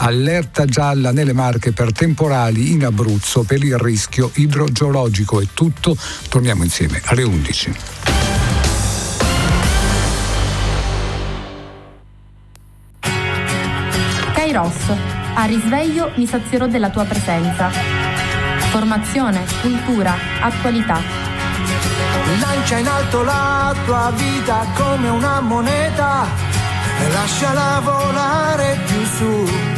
Allerta gialla nelle Marche per temporali in Abruzzo per il rischio idrogeologico. È tutto, torniamo insieme alle 11. Kairos, a risveglio mi sazierò della tua presenza. Formazione, cultura, attualità. Lancia in alto la tua vita come una moneta e lasciala volare più su.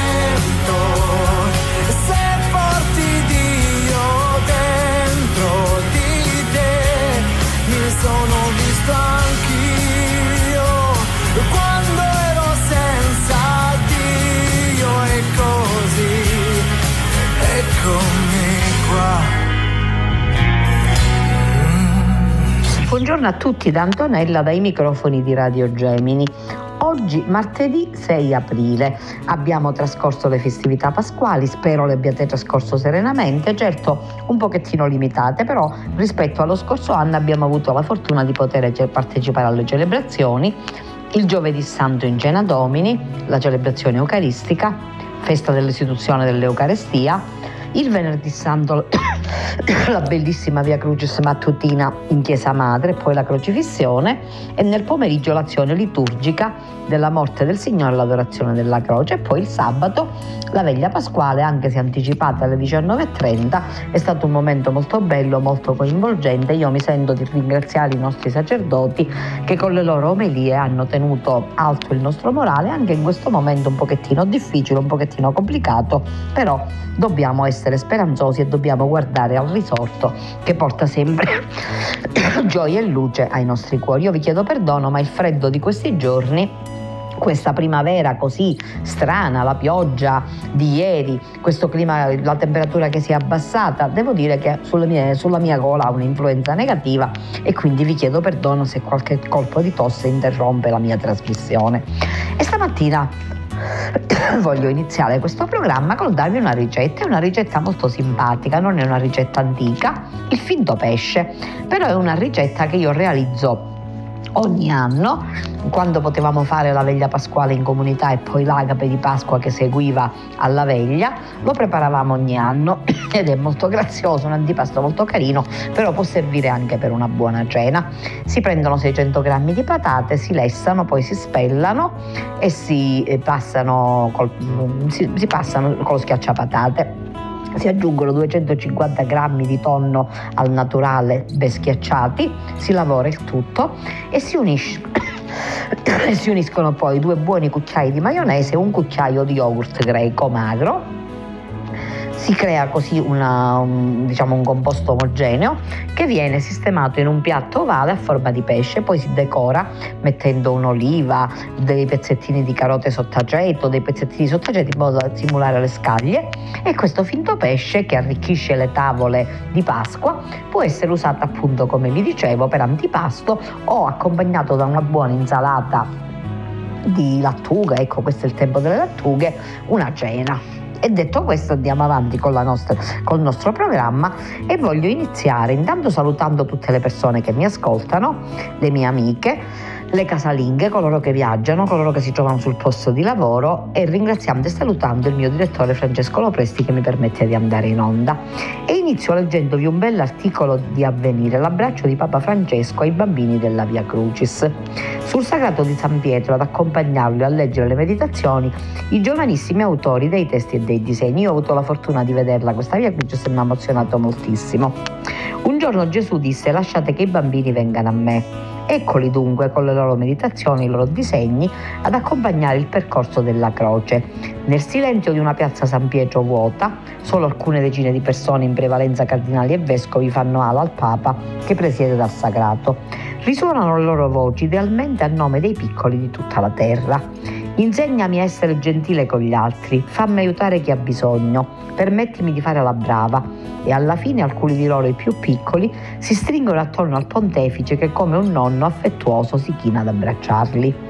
Buongiorno a tutti da Antonella dai microfoni di Radio Gemini. Oggi, martedì 6 aprile, abbiamo trascorso le festività pasquali, spero le abbiate trascorso serenamente, certo un pochettino limitate, però rispetto allo scorso anno abbiamo avuto la fortuna di poter partecipare alle celebrazioni. Il giovedì santo in Cena Domini, la celebrazione eucaristica, festa dell'istituzione dell'Eucarestia, il venerdì santo la bellissima Via Crucis mattutina in Chiesa Madre, poi la crocifissione e nel pomeriggio l'azione liturgica della morte del Signore, l'adorazione della croce e poi il sabato la veglia pasquale, anche se anticipata alle 19.30, è stato un momento molto bello, molto coinvolgente. Io mi sento di ringraziare i nostri sacerdoti che con le loro omelie hanno tenuto alto il nostro morale anche in questo momento un pochettino difficile, un pochettino complicato, però dobbiamo essere speranzosi e dobbiamo guardare al risorto che porta sempre gioia e luce ai nostri cuori. Io vi chiedo perdono, ma il freddo di questi giorni questa primavera così strana, la pioggia di ieri, questo clima, la temperatura che si è abbassata, devo dire che sulla mia, sulla mia gola ha un'influenza negativa e quindi vi chiedo perdono se qualche colpo di tosse interrompe la mia trasmissione. E stamattina voglio iniziare questo programma col darvi una ricetta, è una ricetta molto simpatica, non è una ricetta antica, il finto pesce, però è una ricetta che io realizzo ogni anno, quando potevamo fare la veglia pasquale in comunità e poi l'agape di Pasqua che seguiva alla veglia, lo preparavamo ogni anno ed è molto grazioso, un antipasto molto carino, però può servire anche per una buona cena. Si prendono 600 g di patate, si lessano, poi si spellano e si eh, passano col, si, si passano con lo schiacciapatate si aggiungono 250 g di tonno al naturale ben schiacciati, si lavora il tutto e si unisce. si uniscono poi due buoni cucchiai di maionese e un cucchiaio di yogurt greco magro si crea così una, un, diciamo, un composto omogeneo che viene sistemato in un piatto ovale a forma di pesce, poi si decora mettendo un'oliva, dei pezzettini di carote sottaceto, dei pezzettini sottaceto in modo da simulare le scaglie e questo finto pesce che arricchisce le tavole di Pasqua può essere usato appunto come vi dicevo per antipasto o accompagnato da una buona insalata di lattuga, ecco questo è il tempo delle lattughe, una cena. E detto questo andiamo avanti con nostra, col nostro programma e voglio iniziare intanto salutando tutte le persone che mi ascoltano, le mie amiche le casalinghe, coloro che viaggiano, coloro che si trovano sul posto di lavoro e ringraziando e salutando il mio direttore Francesco Lopresti che mi permette di andare in onda. E inizio leggendovi un bell'articolo di Avvenire, l'abbraccio di Papa Francesco ai bambini della Via Crucis. Sul sagrato di San Pietro ad accompagnarlo e a leggere le meditazioni i giovanissimi autori dei testi e dei disegni. Io ho avuto la fortuna di vederla questa Via Crucis e mi ha emozionato moltissimo. Un giorno Gesù disse lasciate che i bambini vengano a me. Eccoli dunque con le loro meditazioni, i loro disegni ad accompagnare il percorso della croce. Nel silenzio di una piazza San Pietro vuota, solo alcune decine di persone, in prevalenza cardinali e vescovi, fanno ala al Papa che presiede dal sagrato. Risuonano le loro voci idealmente a nome dei piccoli di tutta la terra. Insegnami a essere gentile con gli altri, fammi aiutare chi ha bisogno, permettimi di fare la brava. E alla fine alcuni di loro, i più piccoli, si stringono attorno al pontefice che come un nonno affettuoso si china ad abbracciarli.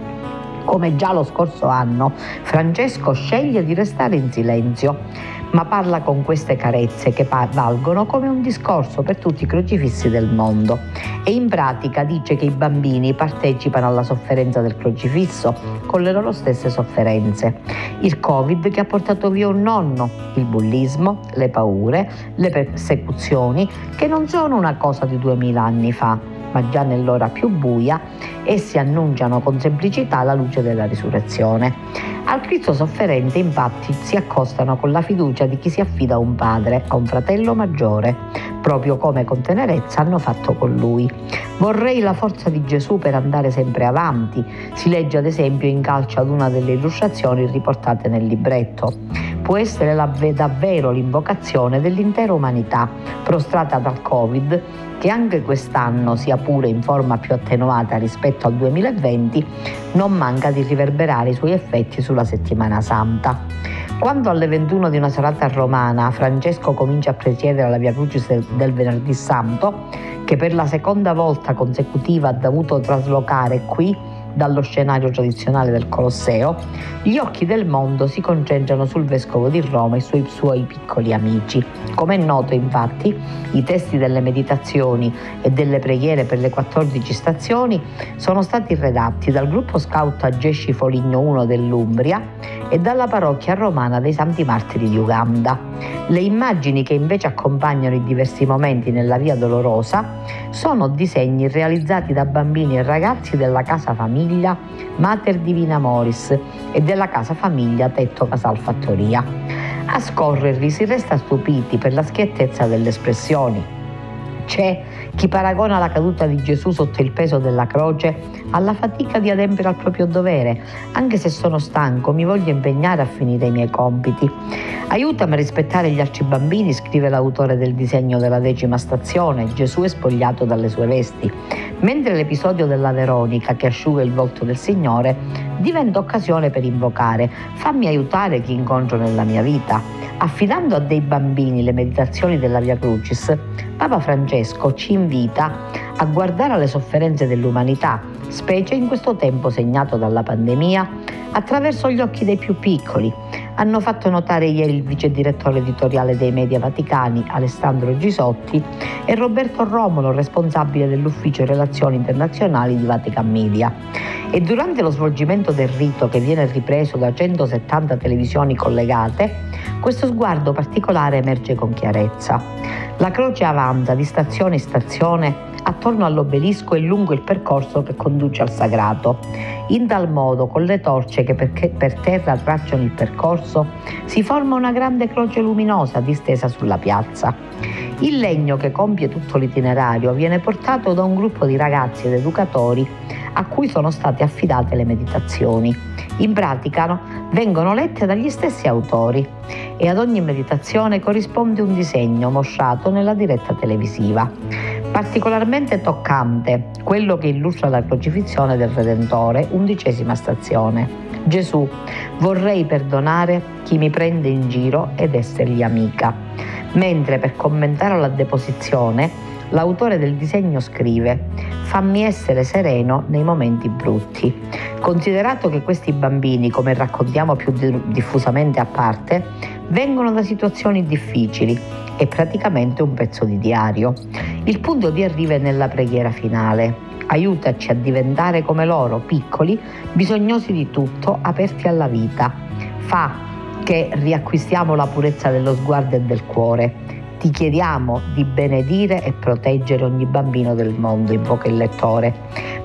Come già lo scorso anno, Francesco sceglie di restare in silenzio, ma parla con queste carezze che valgono come un discorso per tutti i crocifissi del mondo e in pratica dice che i bambini partecipano alla sofferenza del crocifisso con le loro stesse sofferenze. Il Covid che ha portato via un nonno, il bullismo, le paure, le persecuzioni che non sono una cosa di duemila anni fa, ma già nell'ora più buia, essi annunciano con semplicità la luce della risurrezione. Al Cristo sofferente infatti si accostano con la fiducia di chi si affida a un padre, a un fratello maggiore, proprio come con tenerezza hanno fatto con lui. Vorrei la forza di Gesù per andare sempre avanti, si legge ad esempio in calcio ad una delle illustrazioni riportate nel libretto. Può essere la, davvero l'invocazione dell'intera umanità, prostrata dal Covid, che anche quest'anno, sia pure in forma più attenuata rispetto al 2020, non manca di riverberare i suoi effetti sulla settimana santa. Quando alle 21 di una serata romana Francesco comincia a presiedere la Via Crucis del Venerdì Santo, che per la seconda volta consecutiva ha dovuto traslocare qui dallo scenario tradizionale del Colosseo, gli occhi del mondo si concentrano sul vescovo di Roma e sui suoi piccoli amici. Come è noto, infatti, i testi delle meditazioni e delle preghiere per le 14 stazioni sono stati redatti dal gruppo scout Gesci Foligno 1 dell'Umbria e dalla parrocchia romana dei Santi Martiri di Uganda. Le immagini che invece accompagnano i diversi momenti nella Via Dolorosa sono disegni realizzati da bambini e ragazzi della casa famiglia Mater Divina Moris e della casa famiglia Tetto Casal Fattoria. A scorrerli si resta stupiti per la schiettezza delle espressioni c'è chi paragona la caduta di Gesù sotto il peso della croce alla fatica di adempiere al proprio dovere. Anche se sono stanco, mi voglio impegnare a finire i miei compiti. Aiutami a rispettare gli altri bambini, scrive l'autore del disegno della decima stazione. Gesù è spogliato dalle sue vesti. Mentre l'episodio della Veronica che asciuga il volto del Signore diventa occasione per invocare fammi aiutare chi incontro nella mia vita. Affidando a dei bambini le meditazioni della Via Crucis, Papa Francesco ci invita a guardare alle sofferenze dell'umanità, specie in questo tempo segnato dalla pandemia, attraverso gli occhi dei più piccoli. Hanno fatto notare ieri il vice direttore editoriale dei media vaticani Alessandro Gisotti e Roberto Romolo, responsabile dell'ufficio relazioni internazionali di Vatican Media. E durante lo svolgimento del rito che viene ripreso da 170 televisioni collegate, questo sguardo particolare emerge con chiarezza. La croce avanza di stazione in stazione attorno all'obelisco e lungo il percorso che conduce al sagrato. In tal modo, con le torce che per terra tracciano il percorso, si forma una grande croce luminosa distesa sulla piazza. Il legno che compie tutto l'itinerario viene portato da un gruppo di ragazzi ed educatori a cui sono state affidate le meditazioni. In pratica vengono lette dagli stessi autori e ad ogni meditazione corrisponde un disegno mostrato nella diretta televisiva. Particolarmente toccante quello che illustra la crocifissione del Redentore, undicesima stazione. Gesù, vorrei perdonare chi mi prende in giro ed essergli amica. Mentre per commentare la deposizione, l'autore del disegno scrive fammi essere sereno nei momenti brutti. Considerato che questi bambini, come raccontiamo più diffusamente a parte, vengono da situazioni difficili, è praticamente un pezzo di diario. Il punto di arrivo è nella preghiera finale. Aiutaci a diventare come loro, piccoli, bisognosi di tutto, aperti alla vita. Fa che riacquistiamo la purezza dello sguardo e del cuore ti chiediamo di benedire e proteggere ogni bambino del mondo, invoca il lettore.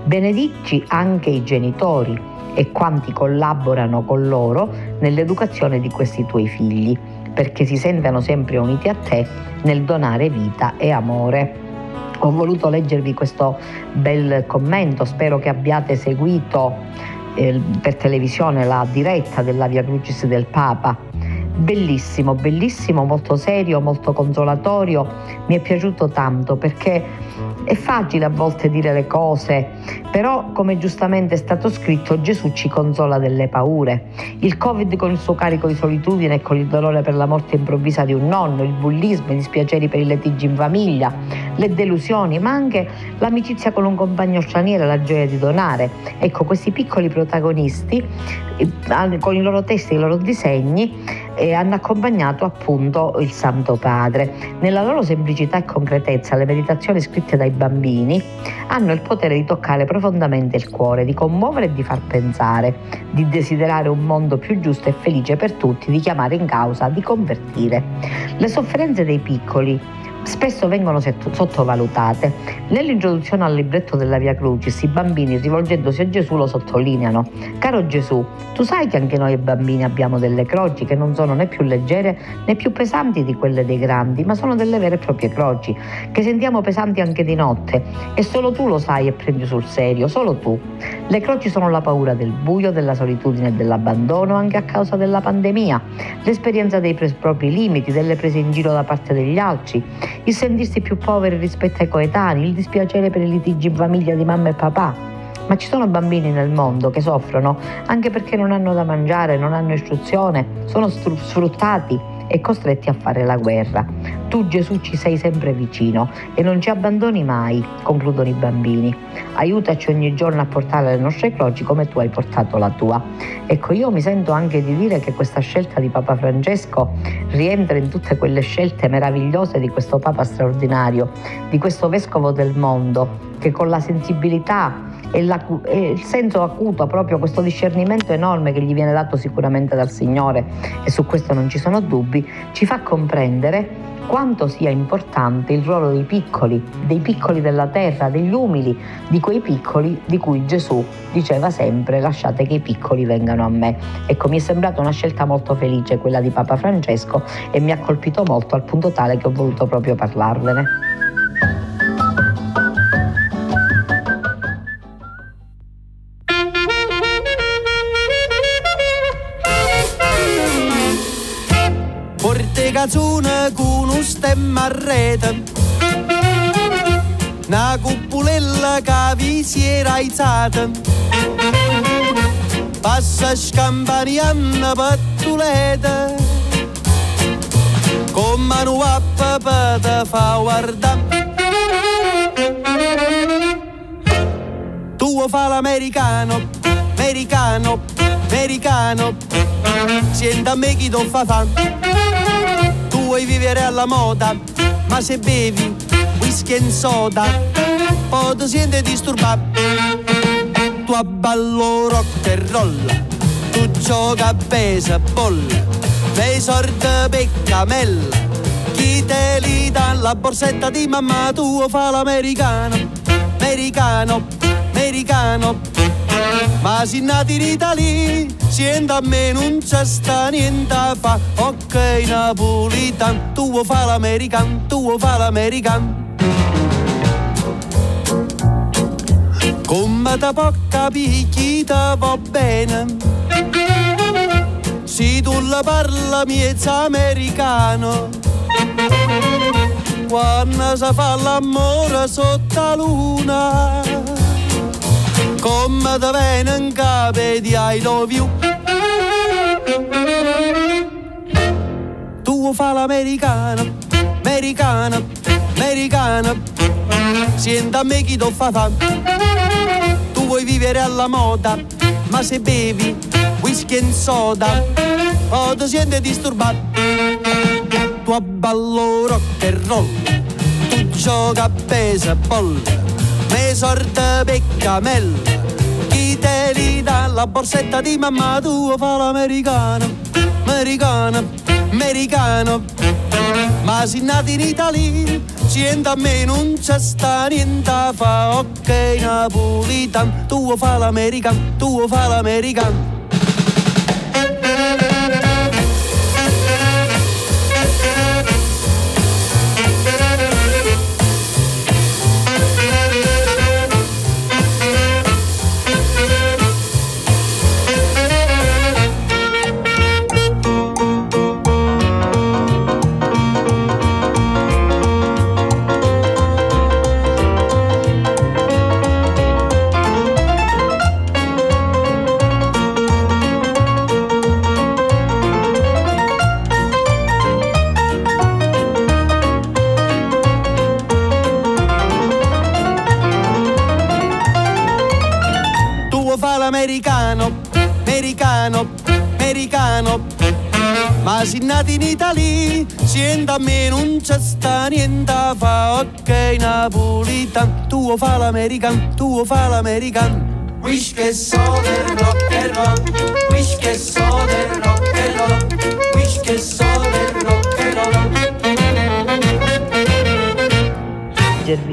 Benedici anche i genitori e quanti collaborano con loro nell'educazione di questi tuoi figli, perché si sentano sempre uniti a te nel donare vita e amore. Ho voluto leggervi questo bel commento, spero che abbiate seguito eh, per televisione la diretta della Via Crucis del Papa bellissimo, bellissimo, molto serio, molto consolatorio, mi è piaciuto tanto perché è facile a volte dire le cose, però come giustamente è stato scritto Gesù ci consola delle paure. Il Covid con il suo carico di solitudine e con il dolore per la morte improvvisa di un nonno, il bullismo, i dispiaceri per i litigi in famiglia, le delusioni, ma anche l'amicizia con un compagno straniero, la gioia di donare. Ecco, questi piccoli protagonisti eh, con i loro testi i loro disegni e hanno accompagnato appunto il Santo Padre. Nella loro semplicità e concretezza le meditazioni scritte dai bambini hanno il potere di toccare profondamente il cuore, di commuovere e di far pensare, di desiderare un mondo più giusto e felice per tutti, di chiamare in causa, di convertire. Le sofferenze dei piccoli spesso vengono sottovalutate. Nell'introduzione al libretto della Via Crucis, i bambini, rivolgendosi a Gesù, lo sottolineano. Caro Gesù, tu sai che anche noi bambini abbiamo delle croci che non sono né più leggere né più pesanti di quelle dei grandi, ma sono delle vere e proprie croci, che sentiamo pesanti anche di notte. E solo tu lo sai e prendi sul serio, solo tu. Le croci sono la paura del buio, della solitudine e dell'abbandono, anche a causa della pandemia, l'esperienza dei propri limiti, delle prese in giro da parte degli altri il sentirsi più poveri rispetto ai coetanei, il dispiacere per i litigi in famiglia di mamma e papà. Ma ci sono bambini nel mondo che soffrono anche perché non hanno da mangiare, non hanno istruzione, sono sfruttati e costretti a fare la guerra. Tu Gesù ci sei sempre vicino e non ci abbandoni mai, concludono i bambini. Aiutaci ogni giorno a portare le nostre croci come tu hai portato la tua. Ecco, io mi sento anche di dire che questa scelta di Papa Francesco rientra in tutte quelle scelte meravigliose di questo Papa straordinario, di questo Vescovo del mondo, che con la sensibilità e, e, il senso acuto, proprio questo discernimento enorme che gli viene dato sicuramente dal Signore, e su questo non ci sono dubbi, ci fa comprendere quanto sia importante il ruolo dei piccoli, dei piccoli della terra, degli umili, di quei piccoli di cui Gesù diceva sempre lasciate che i piccoli vengano a me. Ecco, mi è sembrata una scelta molto felice quella di Papa Francesco e mi ha colpito molto al punto tale che ho voluto proprio parlarvene. Con un stemma a rete. Una cupulella che vi si era alzata. Passa scampanianna pattuleta. Con mano a papà te fa guardare. Tu fa l'americano, americano, americano. Senta a me chi ti fa fare vuoi vivere alla moda, ma se bevi whisky e soda, poi ti disturbato. Tu abballo rock e roll, tu gioca a baseball, le sorte peccamella, chi te li dà la borsetta di mamma tua fa l'americano, americano, americano, ma si nati in Italia Siendo a me non c'è sta niente fa. Ok napolitan Tu fa l'american Tu fa l'american Come te può capire chi va bene? Se tu la parla miezza americano. Quando si fa l'amore sotto la luna come te viene in capo di I love you. Tu fa l'americana americana americana. Senta a me chi ti fa fa. Tu vuoi vivere alla moda ma se bevi whisky e soda o ti senti disturbato. Tu abballo rock and roll tu gioca a baseball me sorte peccamella chi te li dà la borsetta di mamma tua fa l'americano, americano, americano. Ma si nati in Italia, sienta a me non c'è sta niente fa, ok napolitan, tu fa l'americano, tu fa l'americano. Me non c'è sta niente fa, ok napolitan, tu fa l'american, tu fa l'american. Wish che so del rock and roll, wish che so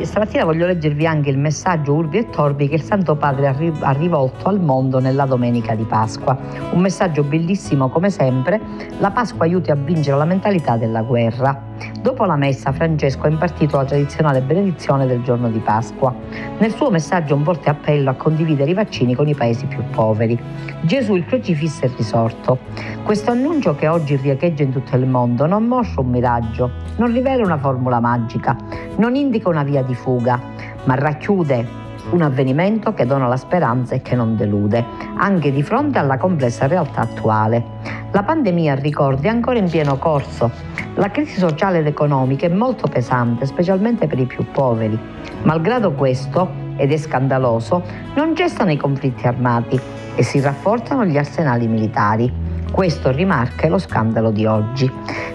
stamattina voglio leggervi anche il messaggio Urbi e Torbi che il Santo Padre ha rivolto al mondo nella domenica di Pasqua. Un messaggio bellissimo come sempre, la Pasqua aiuti a vincere la mentalità della guerra. Dopo la messa Francesco ha impartito la tradizionale benedizione del giorno di Pasqua. Nel suo messaggio un forte appello a condividere i vaccini con i paesi più poveri. Gesù il crocifisso è risorto. Questo annuncio che oggi riecheggia in tutto il mondo non mostra un miraggio, non rivela una formula magica, non indica una via di fuga, ma racchiude un avvenimento che dona la speranza e che non delude, anche di fronte alla complessa realtà attuale. La pandemia, ricordi, è ancora in pieno corso. La crisi sociale ed economica è molto pesante, specialmente per i più poveri. Malgrado questo, ed è scandaloso, non cessano i conflitti armati e si rafforzano gli arsenali militari. Questo rimarca lo scandalo di oggi.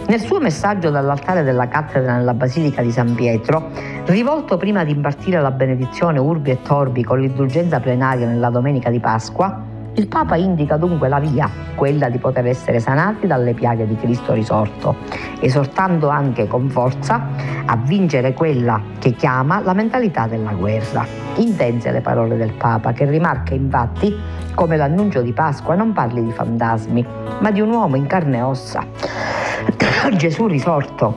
Nel suo messaggio dall'altare della cattedra nella Basilica di San Pietro, rivolto prima di impartire la benedizione Urbi e Torbi con l'indulgenza plenaria nella domenica di Pasqua, il Papa indica dunque la via, quella di poter essere sanati dalle piaghe di Cristo risorto, esortando anche con forza a vincere quella che chiama la mentalità della guerra. Intense le parole del Papa, che rimarca infatti come l'annuncio di Pasqua non parli di fantasmi, ma di un uomo in carne e ossa, Gesù risorto,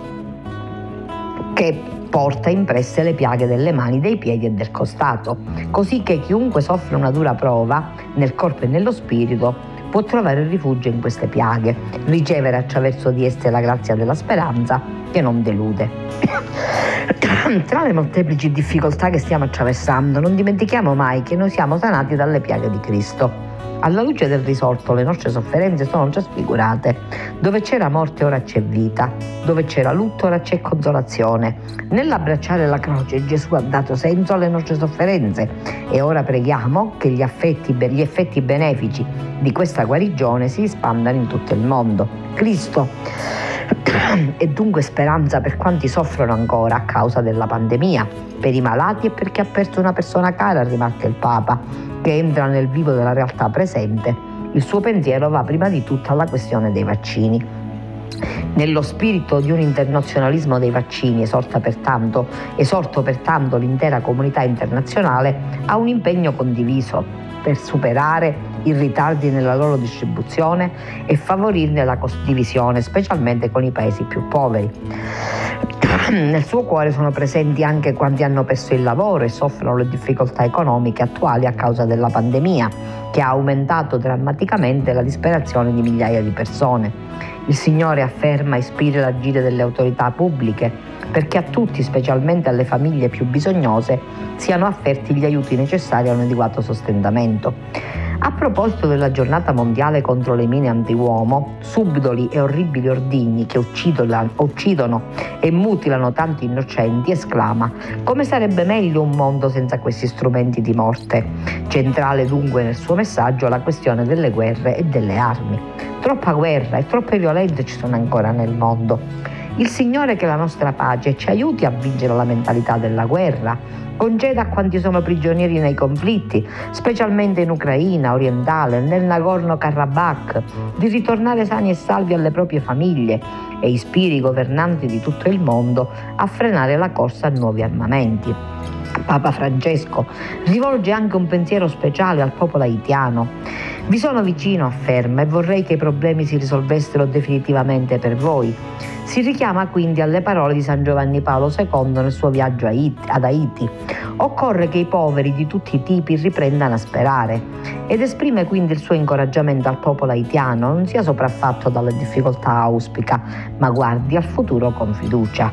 che porta impresse le piaghe delle mani, dei piedi e del costato, così che chiunque soffre una dura prova nel corpo e nello spirito può trovare rifugio in queste piaghe, ricevere attraverso di esse la grazia della speranza che non delude. Tra le molteplici difficoltà che stiamo attraversando, non dimentichiamo mai che noi siamo sanati dalle piaghe di Cristo. Alla luce del risorto le nostre sofferenze sono già sfigurate. Dove c'era morte ora c'è vita, dove c'era lutto ora c'è consolazione. Nell'abbracciare la croce Gesù ha dato senso alle nostre sofferenze e ora preghiamo che gli, affetti, gli effetti benefici di questa guarigione si espandano in tutto il mondo. Cristo e dunque speranza per quanti soffrono ancora a causa della pandemia, per i malati e per chi ha perso una persona cara, rimarca il Papa, che entra nel vivo della realtà presente. Il suo pensiero va prima di tutto alla questione dei vaccini. Nello spirito di un internazionalismo dei vaccini pertanto, esorto pertanto l'intera comunità internazionale a un impegno condiviso per superare i ritardi nella loro distribuzione e favorirne la condivisione, specialmente con i paesi più poveri. Nel suo cuore sono presenti anche quanti hanno perso il lavoro e soffrono le difficoltà economiche attuali a causa della pandemia, che ha aumentato drammaticamente la disperazione di migliaia di persone. Il Signore afferma e ispira l'agire delle autorità pubbliche perché a tutti, specialmente alle famiglie più bisognose, siano offerti gli aiuti necessari a un adeguato sostentamento. A proposito della giornata mondiale contro le mine anti-uomo, subdoli e orribili ordigni che uccidono, e mutilano tanti innocenti, esclama come sarebbe meglio un mondo senza questi strumenti di morte. Centrale dunque nel suo messaggio la questione delle guerre e delle armi. Troppa guerra e troppe violenze ci sono ancora nel mondo. Il Signore che la nostra pace ci aiuti a vincere la mentalità della guerra, conceda a quanti sono prigionieri nei conflitti, specialmente in Ucraina orientale, nel Nagorno-Karabakh, di ritornare sani e salvi alle proprie famiglie e ispiri i governanti di tutto il mondo a frenare la corsa a nuovi armamenti. Papa Francesco rivolge anche un pensiero speciale al popolo haitiano. Vi sono vicino, afferma, e vorrei che i problemi si risolvessero definitivamente per voi. Si richiama quindi alle parole di San Giovanni Paolo II nel suo viaggio ad Haiti. Occorre che i poveri di tutti i tipi riprendano a sperare ed esprime quindi il suo incoraggiamento al popolo haitiano, non sia sopraffatto dalle difficoltà auspica, ma guardi al futuro con fiducia.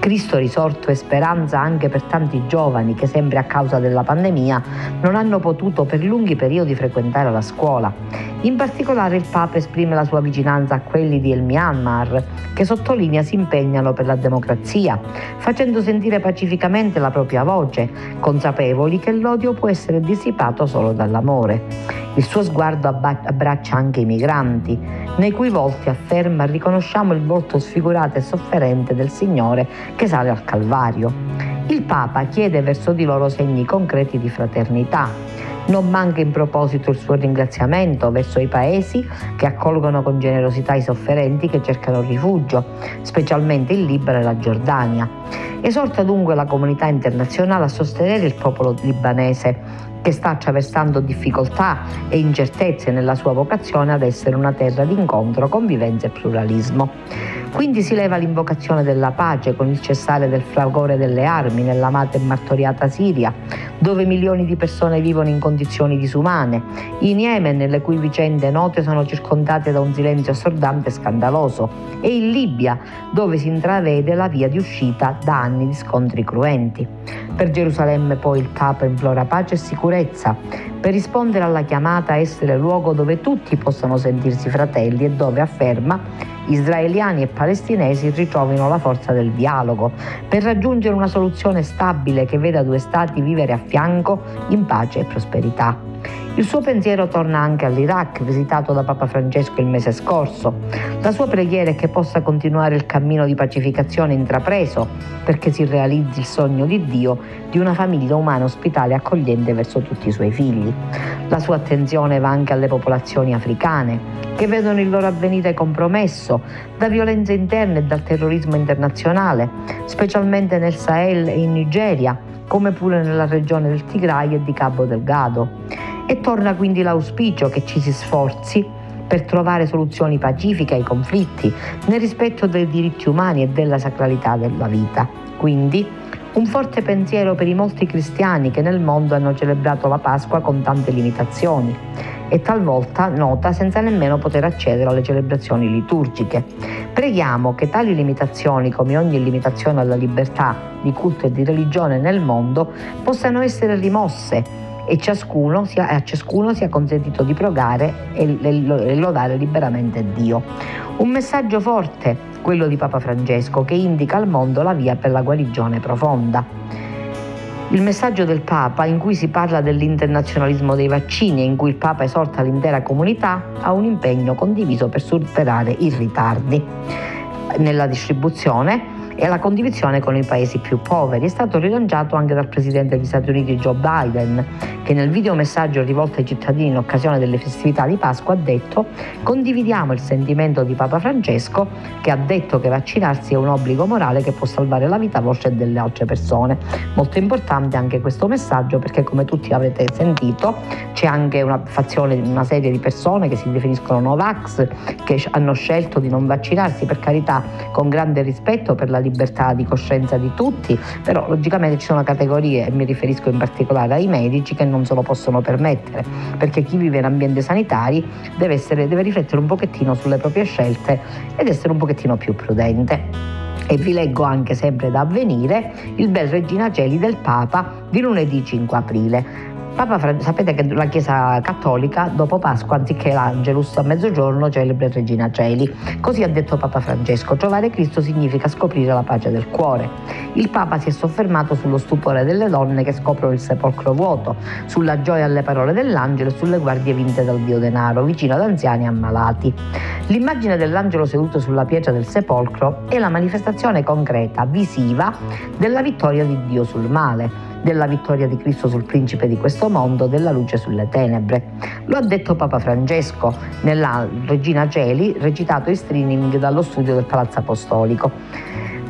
Cristo risorto e speranza anche per tanti giovani che sempre a causa della pandemia non hanno potuto per lunghi periodi frequentare la scuola. In particolare il Papa esprime la sua vicinanza a quelli di El Myanmar, che sottolinea si impegnano per la democrazia, facendo sentire pacificamente la propria voce, consapevoli che l'odio può essere dissipato solo dall'amore. Il suo sguardo abbraccia anche i migranti, nei cui volti afferma riconosciamo il volto sfigurato e sofferente del Signore che sale al Calvario. Il Papa chiede verso di loro segni concreti di fraternità. Non manca in proposito il suo ringraziamento verso i paesi che accolgono con generosità i sofferenti che cercano rifugio, specialmente il Libano e la Giordania. Esorta dunque la comunità internazionale a sostenere il popolo libanese che sta attraversando difficoltà e incertezze nella sua vocazione ad essere una terra di incontro, convivenza e pluralismo. Quindi si leva l'invocazione della pace con il cessare del fragore delle armi nell'amata e martoriata Siria, dove milioni di persone vivono in condizioni disumane, in Yemen, le cui vicende note sono circondate da un silenzio assordante e scandaloso, e in Libia, dove si intravede la via di uscita da anni di scontri cruenti. Per Gerusalemme poi il Papa implora pace e sicurezza, per rispondere alla chiamata a essere luogo dove tutti possano sentirsi fratelli e dove afferma israeliani e palestinesi ritrovino la forza del dialogo per raggiungere una soluzione stabile che veda due stati vivere a fianco in pace e prosperità. Il suo pensiero torna anche all'Iraq, visitato da Papa Francesco il mese scorso. La sua preghiera è che possa continuare il cammino di pacificazione intrapreso perché si realizzi il sogno di Dio di una famiglia umana ospitale e accogliente verso tutti i suoi figli. La sua attenzione va anche alle popolazioni africane che vedono il loro avvenire compromesso da violenze interne e dal terrorismo internazionale, specialmente nel Sahel e in Nigeria, come pure nella regione del Tigray e di Cabo Delgado. E torna quindi l'auspicio che ci si sforzi per trovare soluzioni pacifiche ai conflitti, nel rispetto dei diritti umani e della sacralità della vita. Quindi un forte pensiero per i molti cristiani che nel mondo hanno celebrato la Pasqua con tante limitazioni e talvolta nota senza nemmeno poter accedere alle celebrazioni liturgiche. Preghiamo che tali limitazioni, come ogni limitazione alla libertà di culto e di religione nel mondo, possano essere rimosse e ciascuno sia, a ciascuno sia consentito di pregare e, e lodare liberamente Dio. Un messaggio forte, quello di Papa Francesco, che indica al mondo la via per la guarigione profonda. Il messaggio del Papa, in cui si parla dell'internazionalismo dei vaccini e in cui il Papa esorta l'intera comunità, ha un impegno condiviso per superare i ritardi nella distribuzione e la condivisione con i paesi più poveri. È stato rilanciato anche dal presidente degli Stati Uniti Joe Biden, che nel videomessaggio rivolto ai cittadini in occasione delle festività di Pasqua ha detto condividiamo il sentimento di Papa Francesco che ha detto che vaccinarsi è un obbligo morale che può salvare la vita vostra e delle altre persone. Molto importante anche questo messaggio perché come tutti avrete sentito c'è anche una fazione, una serie di persone che si definiscono Novax che hanno scelto di non vaccinarsi per carità con grande rispetto per la libertà libertà di coscienza di tutti, però logicamente ci sono categorie, e mi riferisco in particolare ai medici, che non se lo possono permettere, perché chi vive in ambienti sanitari deve, essere, deve riflettere un pochettino sulle proprie scelte ed essere un pochettino più prudente. E vi leggo anche sempre da avvenire il bel Regina Celi del Papa di lunedì 5 aprile. Papa sapete che la Chiesa Cattolica dopo Pasqua, anziché l'Angelus a mezzogiorno, celebra Regina Celi. Così ha detto Papa Francesco, trovare Cristo significa scoprire la pace del cuore. Il Papa si è soffermato sullo stupore delle donne che scoprono il sepolcro vuoto, sulla gioia alle parole dell'angelo e sulle guardie vinte dal dio denaro, vicino ad anziani e ammalati. L'immagine dell'angelo seduto sulla pietra del sepolcro è la manifestazione concreta, visiva, della vittoria di Dio sul male della vittoria di Cristo sul principe di questo mondo, della luce sulle tenebre. Lo ha detto Papa Francesco nella Regina Celi, recitato in streaming dallo studio del Palazzo Apostolico.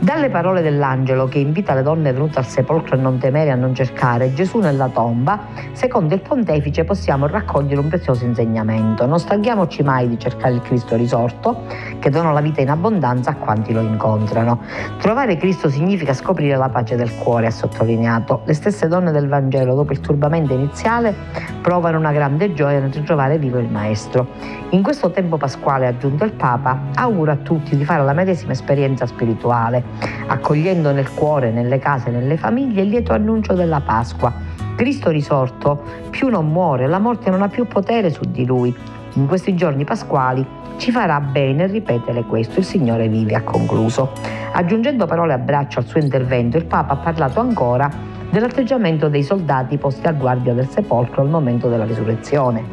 Dalle parole dell'angelo che invita le donne venute al sepolcro a non temere e a non cercare Gesù nella tomba, secondo il pontefice possiamo raccogliere un prezioso insegnamento. Non stanchiamoci mai di cercare il Cristo risorto, che dona la vita in abbondanza a quanti lo incontrano. Trovare Cristo significa scoprire la pace del cuore, ha sottolineato. Le stesse donne del Vangelo, dopo il turbamento iniziale, provano una grande gioia nel ritrovare vivo il Maestro. In questo tempo pasquale, ha aggiunto il Papa, auguro a tutti di fare la medesima esperienza spirituale accogliendo nel cuore, nelle case, nelle famiglie il lieto annuncio della Pasqua. Cristo risorto più non muore, la morte non ha più potere su di lui. In questi giorni pasquali ci farà bene ripetere questo, il Signore vive, ha concluso. Aggiungendo parole a braccio al suo intervento, il Papa ha parlato ancora dell'atteggiamento dei soldati posti a guardia del sepolcro al momento della risurrezione.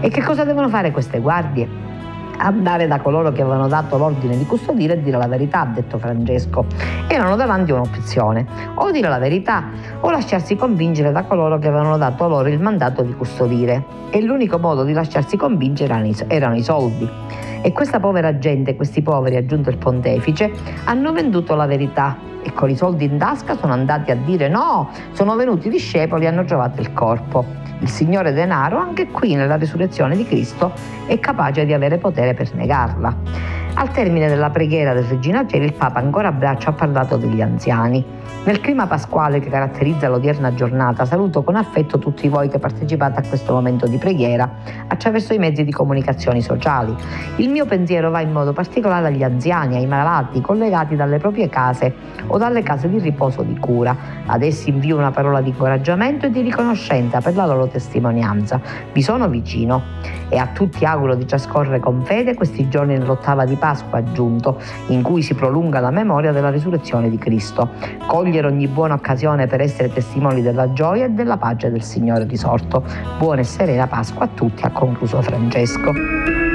E che cosa devono fare queste guardie? Andare da coloro che avevano dato l'ordine di custodire e dire la verità, ha detto Francesco. Erano davanti a un'opzione, o dire la verità o lasciarsi convincere da coloro che avevano dato loro il mandato di custodire. E l'unico modo di lasciarsi convincere erano i soldi. E questa povera gente, questi poveri, aggiunto il pontefice, hanno venduto la verità e con i soldi in tasca sono andati a dire no, sono venuti i discepoli e hanno trovato il corpo. Il Signore denaro, anche qui nella risurrezione di Cristo, è capace di avere potere per negarla. Al termine della preghiera del Regina Cieli, il Papa ancora a braccio ha parlato degli anziani. Nel clima pasquale che caratterizza l'odierna giornata, saluto con affetto tutti voi che partecipate a questo momento di preghiera attraverso i mezzi di comunicazione sociali. Il mio pensiero va in modo particolare agli anziani, ai malati, collegati dalle proprie case o dalle case di riposo di cura. Ad essi invio una parola di incoraggiamento e di riconoscenza per la loro testimonianza. Vi sono vicino e a tutti auguro di trascorrere con fede questi giorni nell'ottava di Pasqua aggiunto, in cui si prolunga la memoria della risurrezione di Cristo. Cogliere ogni buona occasione per essere testimoni della gioia e della pace del Signore risorto. Buona e serena Pasqua a tutti, ha concluso Francesco.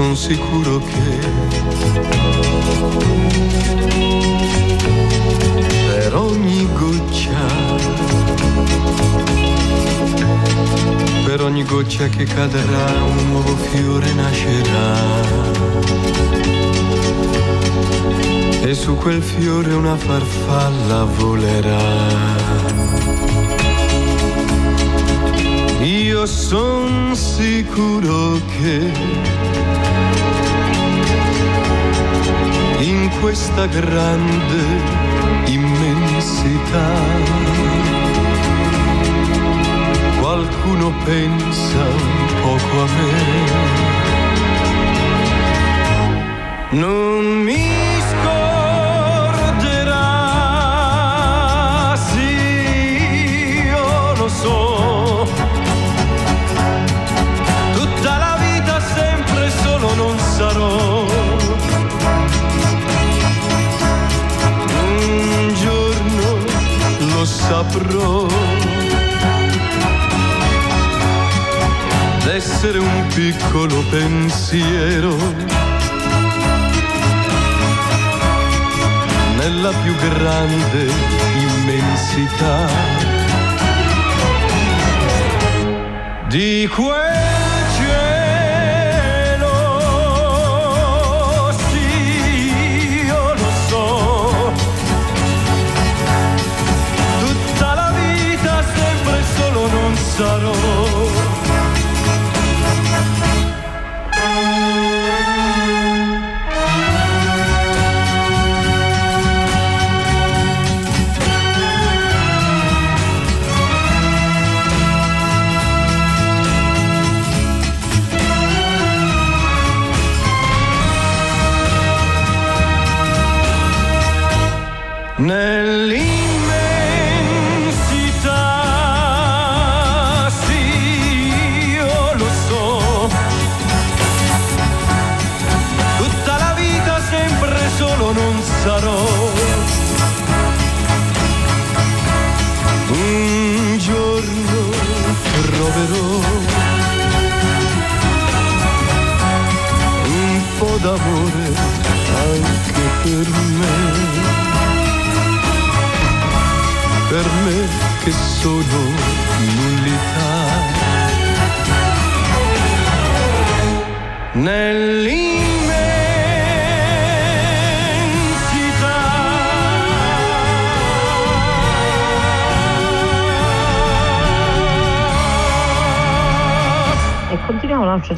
Sono sicuro che per ogni goccia, per ogni goccia che cadrà un nuovo fiore nascerà. E su quel fiore una farfalla volerà. Io sono sicuro che in questa grande immensità. Qualcuno pensa un poco a me. Non mi saprò d'essere un piccolo pensiero nella più grande immensità. Di quel sorrow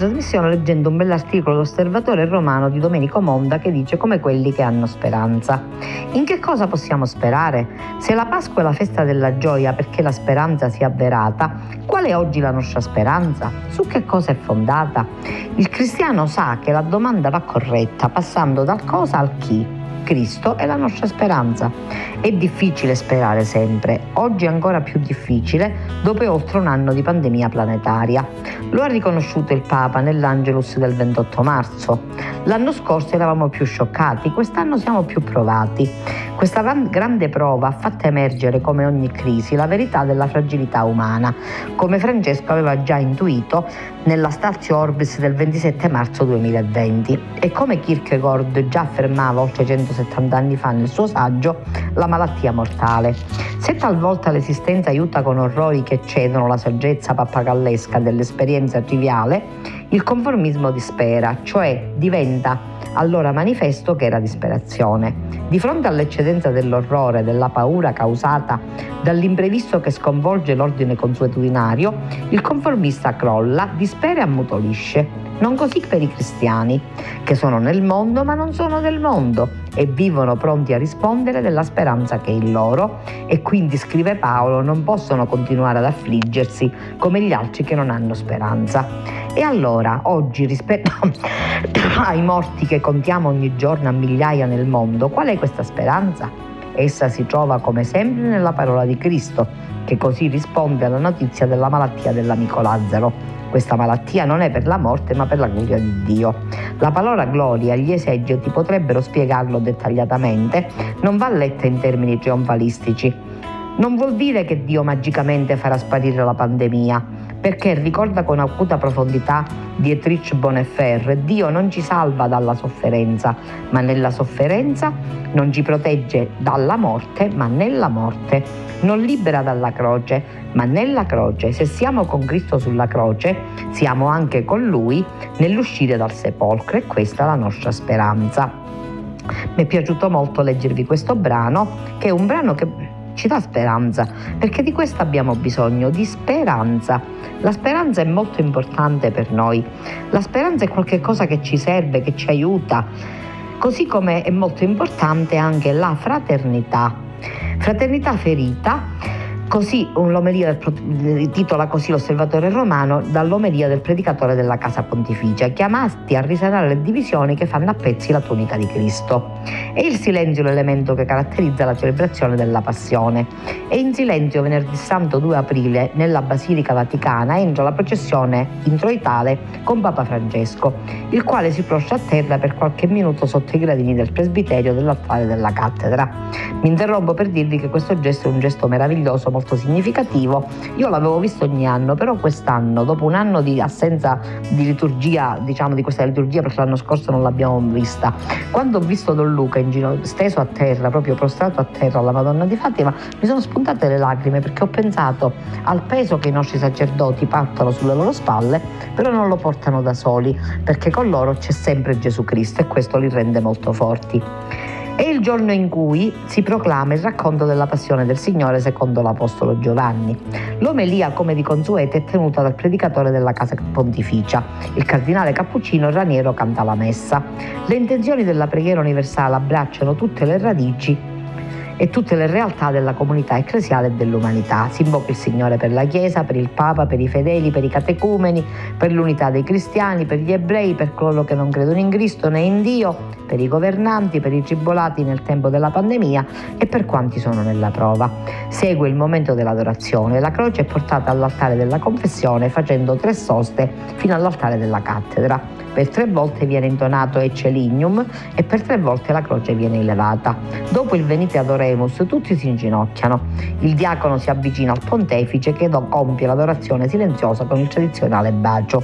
trasmissione leggendo un bell'articolo dell'Osservatore Romano di Domenico Monda che dice come quelli che hanno speranza. In che cosa possiamo sperare? Se la Pasqua è la festa della gioia perché la speranza sia avverata, qual è oggi la nostra speranza? Su che cosa è fondata? Il cristiano sa che la domanda va corretta passando dal cosa al chi. Cristo è la nostra speranza. È difficile sperare sempre, oggi è ancora più difficile dopo oltre un anno di pandemia planetaria. Lo ha riconosciuto il Papa nell'Angelus del 28 marzo. L'anno scorso eravamo più scioccati, quest'anno siamo più provati. Questa grande prova ha fatto emergere, come ogni crisi, la verità della fragilità umana, come Francesco aveva già intuito nella Statio Orbis del 27 marzo 2020 e come Kierkegaard già affermava oltre 170 anni fa nel suo saggio La malattia mortale. Se talvolta l'esistenza aiuta con orrori che cedono la saggezza pappagallesca dell'esperienza triviale, il conformismo dispera, cioè diventa allora manifesto che era disperazione. Di fronte all'eccedenza dell'orrore, della paura causata dall'imprevisto che sconvolge l'ordine consuetudinario, il conformista crolla, dispera e ammutolisce. Non così per i cristiani, che sono nel mondo ma non sono del mondo e vivono pronti a rispondere della speranza che è il loro e quindi, scrive Paolo, non possono continuare ad affliggersi come gli altri che non hanno speranza. E allora, oggi, rispetto ai morti che contiamo ogni giorno a migliaia nel mondo, qual è questa speranza? Essa si trova come sempre nella parola di Cristo, che così risponde alla notizia della malattia dell'amico Lazzaro questa malattia non è per la morte ma per la gloria di Dio. La parola gloria, gli esegeti potrebbero spiegarlo dettagliatamente, non va letta in termini trionfalistici. Non vuol dire che Dio magicamente farà sparire la pandemia, perché ricorda con acuta profondità Dietrich Bonhoeffer, Dio non ci salva dalla sofferenza, ma nella sofferenza non ci protegge dalla morte, ma nella morte non libera dalla croce, ma nella croce. Se siamo con Cristo sulla croce, siamo anche con Lui nell'uscire dal sepolcro e questa è la nostra speranza. Mi è piaciuto molto leggervi questo brano, che è un brano che ci dà speranza, perché di questo abbiamo bisogno, di speranza. La speranza è molto importante per noi. La speranza è qualcosa che ci serve, che ci aiuta, così come è molto importante anche la fraternità Fraternità ferita Così l'omelia titola così l'osservatore romano dall'omelia del predicatore della casa pontificia, chiamati a risanare le divisioni che fanno a pezzi la tunica di Cristo. È il silenzio l'elemento che caratterizza la celebrazione della passione. E in silenzio venerdì santo 2 aprile nella Basilica Vaticana entra la processione introitale con Papa Francesco, il quale si proscia a terra per qualche minuto sotto i gradini del presbiterio dell'altare della cattedra. Mi interrompo per dirvi che questo gesto è un gesto meraviglioso, molto significativo. Io l'avevo visto ogni anno, però quest'anno, dopo un anno di assenza di liturgia, diciamo di questa liturgia, perché l'anno scorso non l'abbiamo vista, quando ho visto Don Luca in giro, steso a terra, proprio prostrato a terra alla Madonna di Fatima, mi sono spuntate le lacrime perché ho pensato al peso che i nostri sacerdoti portano sulle loro spalle, però non lo portano da soli, perché con loro c'è sempre Gesù Cristo e questo li rende molto forti. È il giorno in cui si proclama il racconto della passione del Signore secondo l'Apostolo Giovanni. L'omelia, come di consueto, è tenuta dal predicatore della casa pontificia. Il cardinale cappuccino Raniero canta la messa. Le intenzioni della preghiera universale abbracciano tutte le radici e tutte le realtà della comunità ecclesiale e dell'umanità. Si invoca il Signore per la Chiesa, per il Papa, per i fedeli, per i catecumeni, per l'unità dei cristiani, per gli ebrei, per coloro che non credono in Cristo né in Dio, per i governanti, per i tribolati nel tempo della pandemia e per quanti sono nella prova. Segue il momento dell'adorazione. La croce è portata all'altare della confessione facendo tre soste fino all'altare della cattedra. Per tre volte viene intonato Ecce Lignum e per tre volte la croce viene elevata. Dopo il Venite Adoremus tutti si inginocchiano. Il diacono si avvicina al pontefice che compie l'adorazione silenziosa con il tradizionale bacio.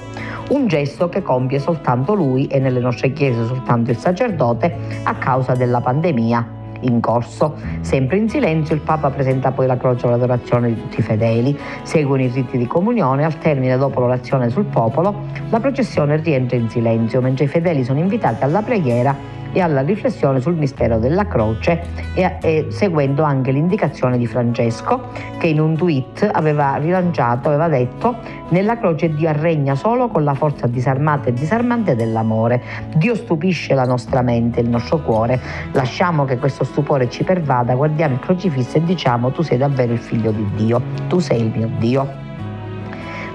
Un gesto che compie soltanto lui e nelle nostre chiese soltanto il sacerdote a causa della pandemia in corso. Sempre in silenzio il Papa presenta poi la croce all'adorazione di tutti i fedeli, seguono i riti di comunione, al termine dopo l'orazione sul popolo, la processione rientra in silenzio, mentre i fedeli sono invitati alla preghiera e alla riflessione sul mistero della croce e, e seguendo anche l'indicazione di Francesco che in un tweet aveva rilanciato, aveva detto nella croce Dio regna solo con la forza disarmata e disarmante dell'amore. Dio stupisce la nostra mente, il nostro cuore. Lasciamo che questo stupore ci pervada, guardiamo il crocifisso e diciamo tu sei davvero il figlio di Dio, tu sei il mio Dio.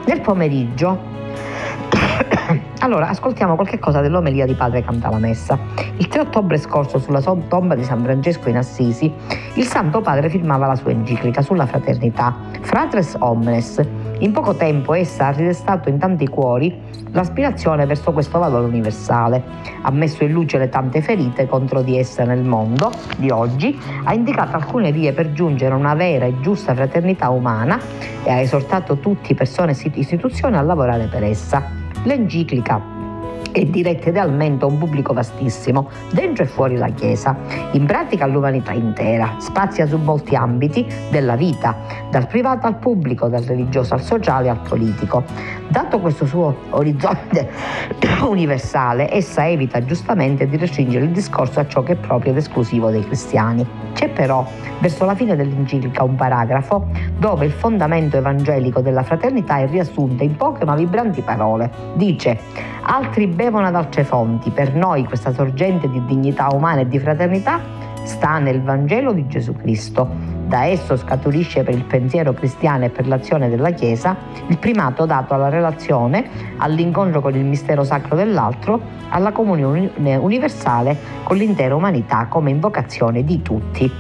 Nel pomeriggio allora, ascoltiamo qualche cosa dell'omelia di Padre Cantalamessa. Il 3 ottobre scorso, sulla tomba di San Francesco in Assisi, il Santo Padre firmava la sua enciclica sulla fraternità, Fratres Omnes. In poco tempo essa ha ridestato in tanti cuori l'aspirazione verso questo valore universale, ha messo in luce le tante ferite contro di essa nel mondo di oggi, ha indicato alcune vie per giungere a una vera e giusta fraternità umana e ha esortato tutti, persone e istituzioni, a lavorare per essa. L'enciclica è diretta idealmente a un pubblico vastissimo, dentro e fuori la Chiesa, in pratica all'umanità intera, spazia su molti ambiti della vita, dal privato al pubblico, dal religioso al sociale al politico. Dato questo suo orizzonte universale, essa evita giustamente di restringere il discorso a ciò che è proprio ed esclusivo dei cristiani. C'è però, verso la fine dell'enciclica, un paragrafo dove il fondamento evangelico della fraternità è riassunto in poche ma vibranti parole. Dice, altri bevono ad altre fonti, per noi questa sorgente di dignità umana e di fraternità sta nel Vangelo di Gesù Cristo. Da esso scaturisce per il pensiero cristiano e per l'azione della Chiesa il primato dato alla relazione, all'incontro con il mistero sacro dell'altro, alla comunione universale con l'intera umanità come invocazione di tutti.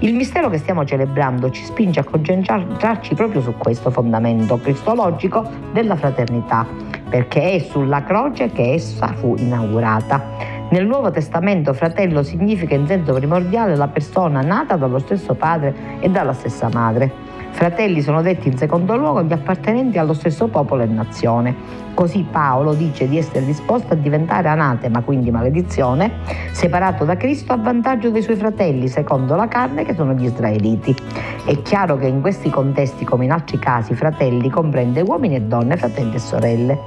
Il mistero che stiamo celebrando ci spinge a concentrarci proprio su questo fondamento cristologico della fraternità, perché è sulla croce che essa fu inaugurata. Nel Nuovo Testamento fratello significa in senso primordiale la persona nata dallo stesso padre e dalla stessa madre. Fratelli sono detti in secondo luogo gli appartenenti allo stesso popolo e nazione. Così Paolo dice di essere disposto a diventare anatema, quindi maledizione, separato da Cristo a vantaggio dei suoi fratelli, secondo la carne, che sono gli israeliti. È chiaro che in questi contesti, come in altri casi, fratelli comprende uomini e donne, fratelli e sorelle.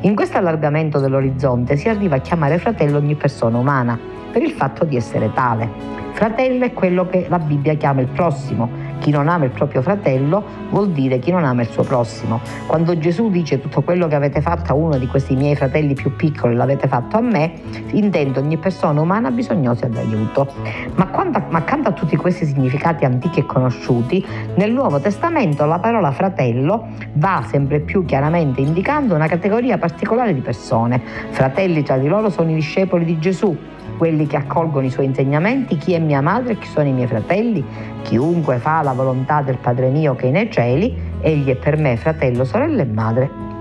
In questo allargamento dell'orizzonte si arriva a chiamare fratello ogni persona umana, per il fatto di essere tale. Fratello è quello che la Bibbia chiama il prossimo, chi non ama il proprio fratello vuol dire chi non ama il suo prossimo. Quando Gesù dice tutto quello che avete fatto a uno di questi miei fratelli più piccoli l'avete fatto a me, intende ogni persona umana bisognosa d'aiuto. Ma, quando, ma accanto a tutti questi significati antichi e conosciuti, nel Nuovo Testamento la parola fratello va sempre più chiaramente indicando una categoria particolare di persone. Fratelli tra di loro sono i discepoli di Gesù, quelli che accolgono i suoi insegnamenti, chi è mia madre chi sono i miei fratelli, chiunque fa la volontà del Padre mio che è nei cieli, egli è per me fratello, sorella e madre.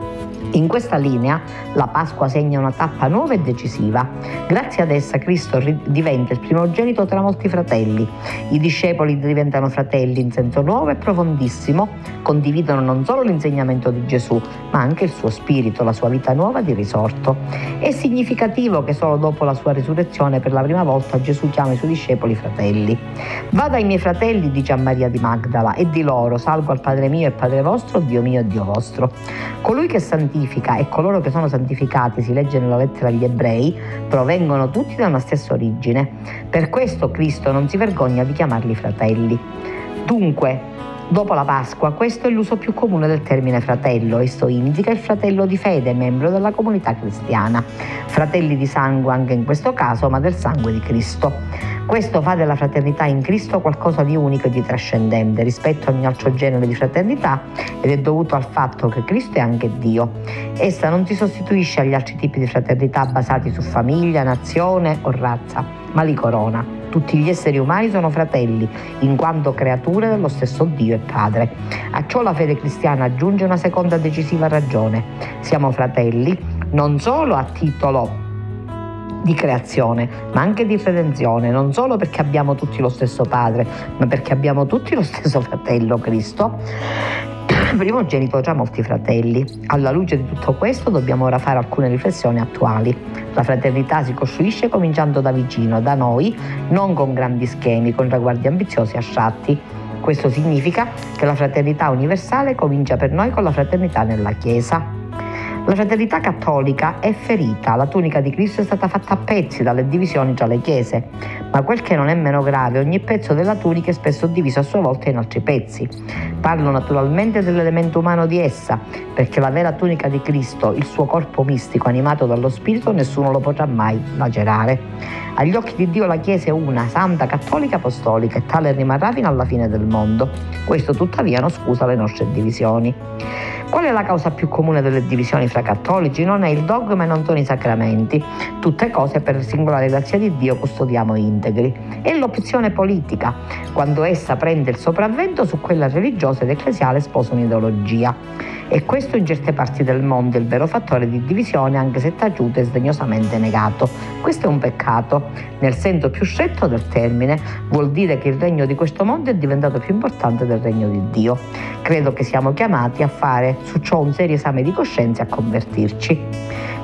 In questa linea la Pasqua segna una tappa nuova e decisiva. Grazie ad essa Cristo diventa il primogenito tra molti fratelli. I discepoli diventano fratelli in senso nuovo e profondissimo, condividono non solo l'insegnamento di Gesù, ma anche il suo spirito, la sua vita nuova di risorto. È significativo che solo dopo la sua risurrezione per la prima volta Gesù chiama i suoi discepoli fratelli. Vada ai miei fratelli, dice a Maria di Magdala, e di loro salgo al Padre mio e Padre vostro, Dio mio e Dio vostro. Colui che santifica santifica e coloro che sono santificati, si legge nella lettera agli ebrei, provengono tutti da una stessa origine. Per questo Cristo non si vergogna di chiamarli fratelli. Dunque, Dopo la Pasqua, questo è l'uso più comune del termine fratello. Esso indica il fratello di fede, membro della comunità cristiana. Fratelli di sangue anche in questo caso, ma del sangue di Cristo. Questo fa della fraternità in Cristo qualcosa di unico e di trascendente rispetto a ogni altro genere di fraternità ed è dovuto al fatto che Cristo è anche Dio. Essa non si sostituisce agli altri tipi di fraternità basati su famiglia, nazione o razza, ma li corona. Tutti gli esseri umani sono fratelli, in quanto creature dello stesso Dio e Padre. A ciò la fede cristiana aggiunge una seconda decisiva ragione. Siamo fratelli non solo a titolo di creazione, ma anche di redenzione, non solo perché abbiamo tutti lo stesso Padre, ma perché abbiamo tutti lo stesso fratello Cristo. Primogenito molti fratelli. Alla luce di tutto questo dobbiamo ora fare alcune riflessioni attuali. La fraternità si costruisce cominciando da vicino, da noi, non con grandi schemi, con traguardi ambiziosi astratti. Questo significa che la fraternità universale comincia per noi con la fraternità nella Chiesa. La fraternità cattolica è ferita, la tunica di Cristo è stata fatta a pezzi dalle divisioni tra le chiese, ma quel che non è meno grave, ogni pezzo della tunica è spesso diviso a sua volta in altri pezzi. Parlo naturalmente dell'elemento umano di essa, perché la vera tunica di Cristo, il suo corpo mistico animato dallo Spirito, nessuno lo potrà mai lacerare. Agli occhi di Dio la Chiesa è una, santa, cattolica, apostolica e tale rimarrà fino alla fine del mondo. Questo tuttavia non scusa le nostre divisioni. Qual è la causa più comune delle divisioni fra cattolici? Non è il dogma e non sono i sacramenti, tutte cose per singolare grazia di Dio custodiamo integri. È l'opzione politica, quando essa prende il sopravvento su quella religiosa ed ecclesiale sposa un'ideologia. E questo in certe parti del mondo è il vero fattore di divisione, anche se taciuto e sdegnosamente negato. Questo è un peccato. Nel senso più stretto del termine, vuol dire che il regno di questo mondo è diventato più importante del regno di Dio. Credo che siamo chiamati a fare su ciò un serio esame di coscienza e a convertirci.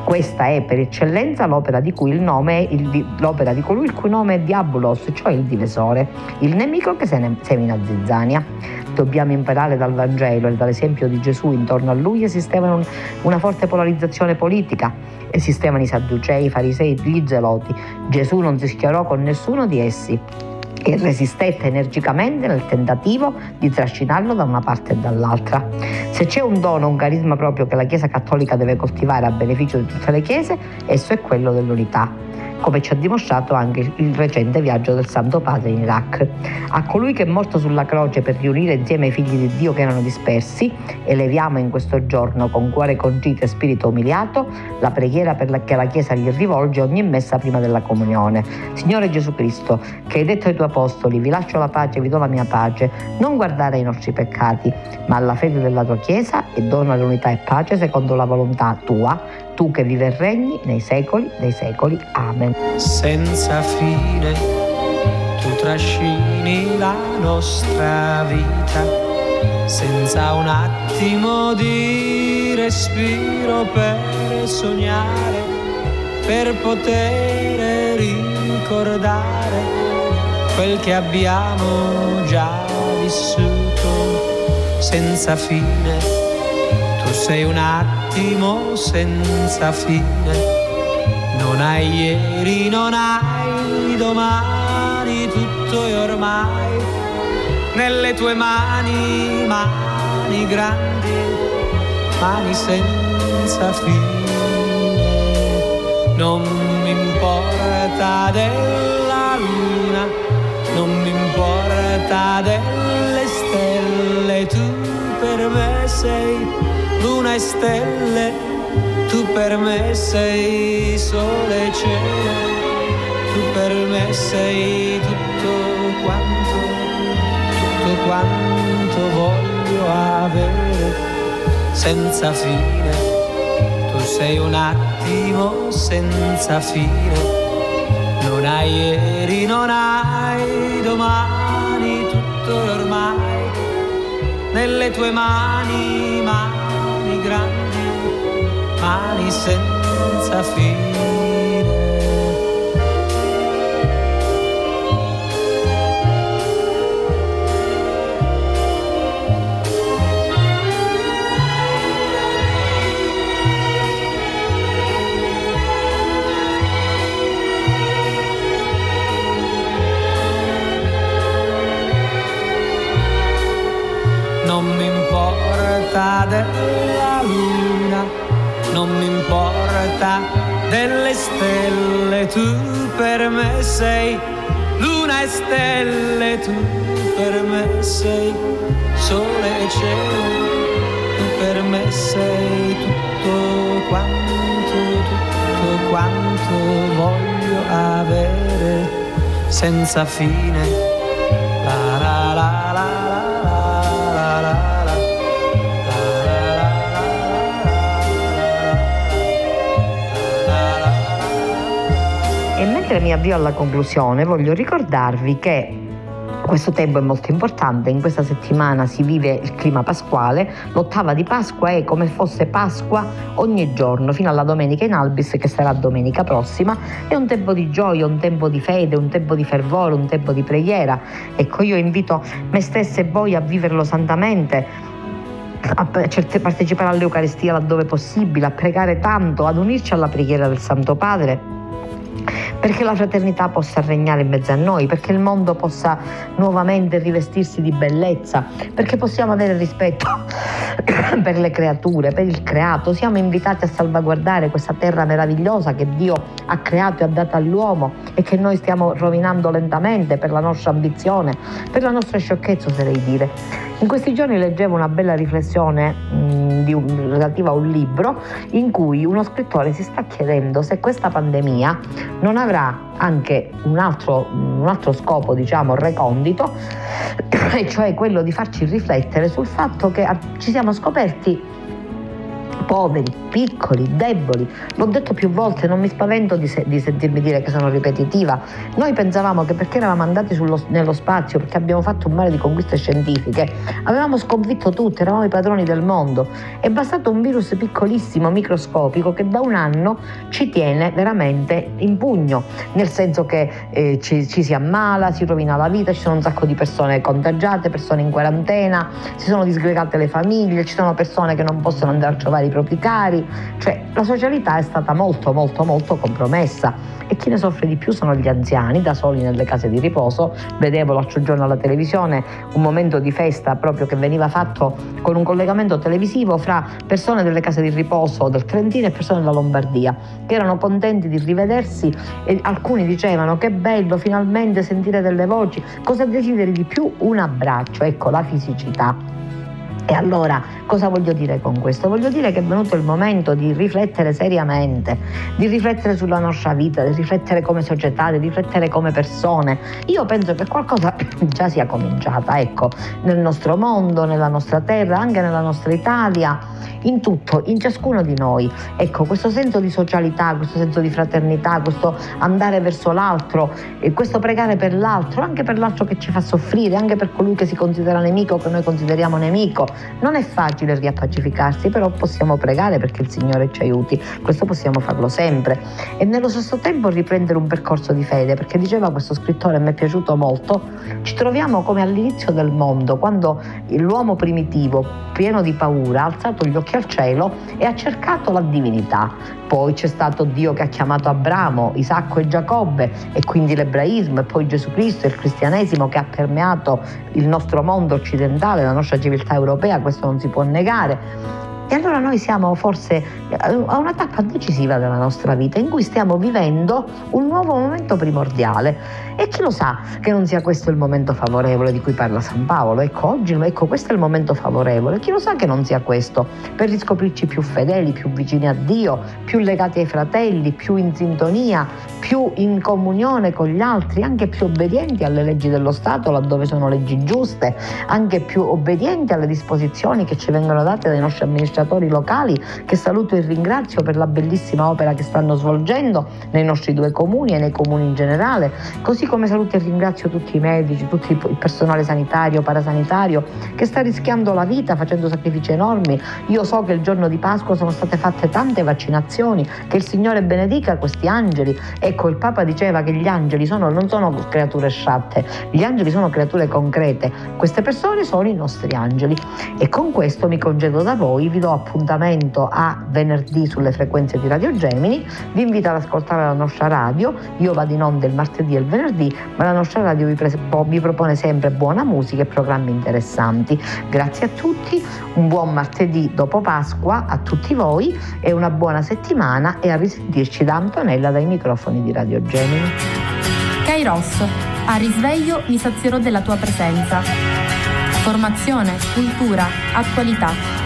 Questa è per eccellenza l'opera di, cui il nome il, l'opera di colui il cui nome è Diabolos, cioè il divisore, il nemico che semina zizzania. Dobbiamo imparare dal Vangelo e dall'esempio di Gesù intorno a lui esisteva un, una forte polarizzazione politica. Esistevano i sadducei, i farisei, gli zeloti. Gesù non si schierò con nessuno di essi e resistette energicamente nel tentativo di trascinarlo da una parte e dall'altra. Se c'è un dono, un carisma proprio che la Chiesa Cattolica deve coltivare a beneficio di tutte le Chiese, esso è quello dell'unità come ci ha dimostrato anche il recente viaggio del Santo Padre in Iraq. A colui che è morto sulla croce per riunire insieme i figli di Dio che erano dispersi, eleviamo in questo giorno con cuore contrito e spirito umiliato la preghiera la che la Chiesa gli rivolge ogni messa prima della comunione. Signore Gesù Cristo, che hai detto ai tuoi apostoli, vi lascio la pace, vi do la mia pace, non guardare ai nostri peccati, ma alla fede della tua Chiesa e dona l'unità e pace secondo la volontà tua tu che vive e regni nei secoli dei secoli. Amen. Senza fine tu trascini la nostra vita, senza un attimo di respiro per sognare, per poter ricordare quel che abbiamo già vissuto senza fine. Tu sei un attimo senza fine. Non hai ieri, non hai domani, tutto è ormai nelle tue mani, mani grandi, mani senza fine. Non mi importa della luna, non mi importa delle stelle, tu per me sei luna e stelle, tu per me sei sole e cielo, tu per me sei tutto quanto, tutto quanto voglio avere senza fine. Tu sei un attimo senza fine. Non hai ieri, non hai domani, tutto ormai nelle tue mani, mani grandi, mani senza fine. Me sei luna e stelle, tu per me sei sole e cielo, tu per me sei tutto quanto, tutto quanto voglio avere senza fine. Mi avvio alla conclusione. Voglio ricordarvi che questo tempo è molto importante, in questa settimana si vive il clima pasquale, l'ottava di Pasqua è come fosse Pasqua ogni giorno, fino alla domenica in Albis che sarà domenica prossima, è un tempo di gioia, un tempo di fede, un tempo di fervore, un tempo di preghiera. Ecco, io invito me stessa e voi a viverlo santamente a partecipare all'Eucaristia laddove possibile, a pregare tanto, ad unirci alla preghiera del Santo Padre perché la fraternità possa regnare in mezzo a noi, perché il mondo possa nuovamente rivestirsi di bellezza, perché possiamo avere rispetto per le creature, per il creato. Siamo invitati a salvaguardare questa terra meravigliosa che Dio ha creato e ha dato all'uomo e che noi stiamo rovinando lentamente per la nostra ambizione, per la nostra sciocchezza, oserei dire. In questi giorni leggevo una bella riflessione mh, un, relativa a un libro in cui uno scrittore si sta chiedendo se questa pandemia non avrà anche un altro, un altro scopo, diciamo, recondito, e cioè quello di farci riflettere sul fatto che ci siamo scoperti poveri, piccoli, deboli. L'ho detto più volte, non mi spavento di, se, di sentirmi dire che sono ripetitiva. Noi pensavamo che perché eravamo andati sullo, nello spazio, perché abbiamo fatto un mare di conquiste scientifiche, avevamo sconfitto tutti, eravamo i padroni del mondo. È bastato un virus piccolissimo, microscopico, che da un anno ci tiene veramente in pugno, nel senso che eh, ci, ci si ammala, si rovina la vita, ci sono un sacco di persone contagiate, persone in quarantena, si sono disgregate le famiglie, ci sono persone che non possono andare a trovare i propri cari, cioè la socialità è stata molto molto molto compromessa e chi ne soffre di più sono gli anziani da soli nelle case di riposo. Vedevo l'altro giorno alla televisione un momento di festa proprio che veniva fatto con un collegamento televisivo fra persone delle case di riposo del Trentino e persone della Lombardia che erano contenti di rivedersi e alcuni dicevano che bello finalmente sentire delle voci, cosa desideri di più? Un abbraccio, ecco la fisicità. E allora cosa voglio dire con questo? Voglio dire che è venuto il momento di riflettere seriamente, di riflettere sulla nostra vita, di riflettere come società, di riflettere come persone. Io penso che qualcosa già sia cominciata, ecco, nel nostro mondo, nella nostra terra, anche nella nostra Italia, in tutto, in ciascuno di noi. Ecco, questo senso di socialità, questo senso di fraternità, questo andare verso l'altro, questo pregare per l'altro, anche per l'altro che ci fa soffrire, anche per colui che si considera nemico, che noi consideriamo nemico non è facile riappacificarsi, però possiamo pregare perché il Signore ci aiuti, questo possiamo farlo sempre. E nello stesso tempo riprendere un percorso di fede, perché diceva questo scrittore, mi è piaciuto molto, ci troviamo come all'inizio del mondo, quando l'uomo primitivo, pieno di paura, ha alzato gli occhi al cielo e ha cercato la divinità. Poi c'è stato Dio che ha chiamato Abramo, Isacco e Giacobbe e quindi l'ebraismo e poi Gesù Cristo il cristianesimo che ha permeato il nostro mondo occidentale, la nostra civiltà europea, questo non si può negare. E allora noi siamo forse a una tappa decisiva della nostra vita in cui stiamo vivendo un nuovo momento primordiale. E chi lo sa che non sia questo il momento favorevole di cui parla San Paolo? Ecco, oggi ecco, questo è il momento favorevole. Chi lo sa che non sia questo? Per riscoprirci più fedeli, più vicini a Dio, più legati ai fratelli, più in sintonia, più in comunione con gli altri, anche più obbedienti alle leggi dello Stato laddove sono leggi giuste, anche più obbedienti alle disposizioni che ci vengono date dai nostri amministratori amministratori locali che saluto e ringrazio per la bellissima opera che stanno svolgendo nei nostri due comuni e nei comuni in generale, così come saluto e ringrazio tutti i medici, tutto il personale sanitario, parasanitario che sta rischiando la vita facendo sacrifici enormi. Io so che il giorno di Pasqua sono state fatte tante vaccinazioni, che il Signore benedica questi angeli. Ecco, il Papa diceva che gli angeli sono, non sono creature sciatte, gli angeli sono creature concrete. Queste persone sono i nostri angeli. E con questo mi congedo da voi, vi do do appuntamento a venerdì sulle frequenze di Radio Gemini, vi invito ad ascoltare la nostra radio, io vado in onda il martedì e il venerdì, ma la nostra radio vi, pres- vi propone sempre buona musica e programmi interessanti. Grazie a tutti, un buon martedì dopo Pasqua a tutti voi e una buona settimana e a risentirci da Antonella dai microfoni di Radio Gemini. Kairos, a risveglio mi sazierò della tua presenza. Formazione, cultura, attualità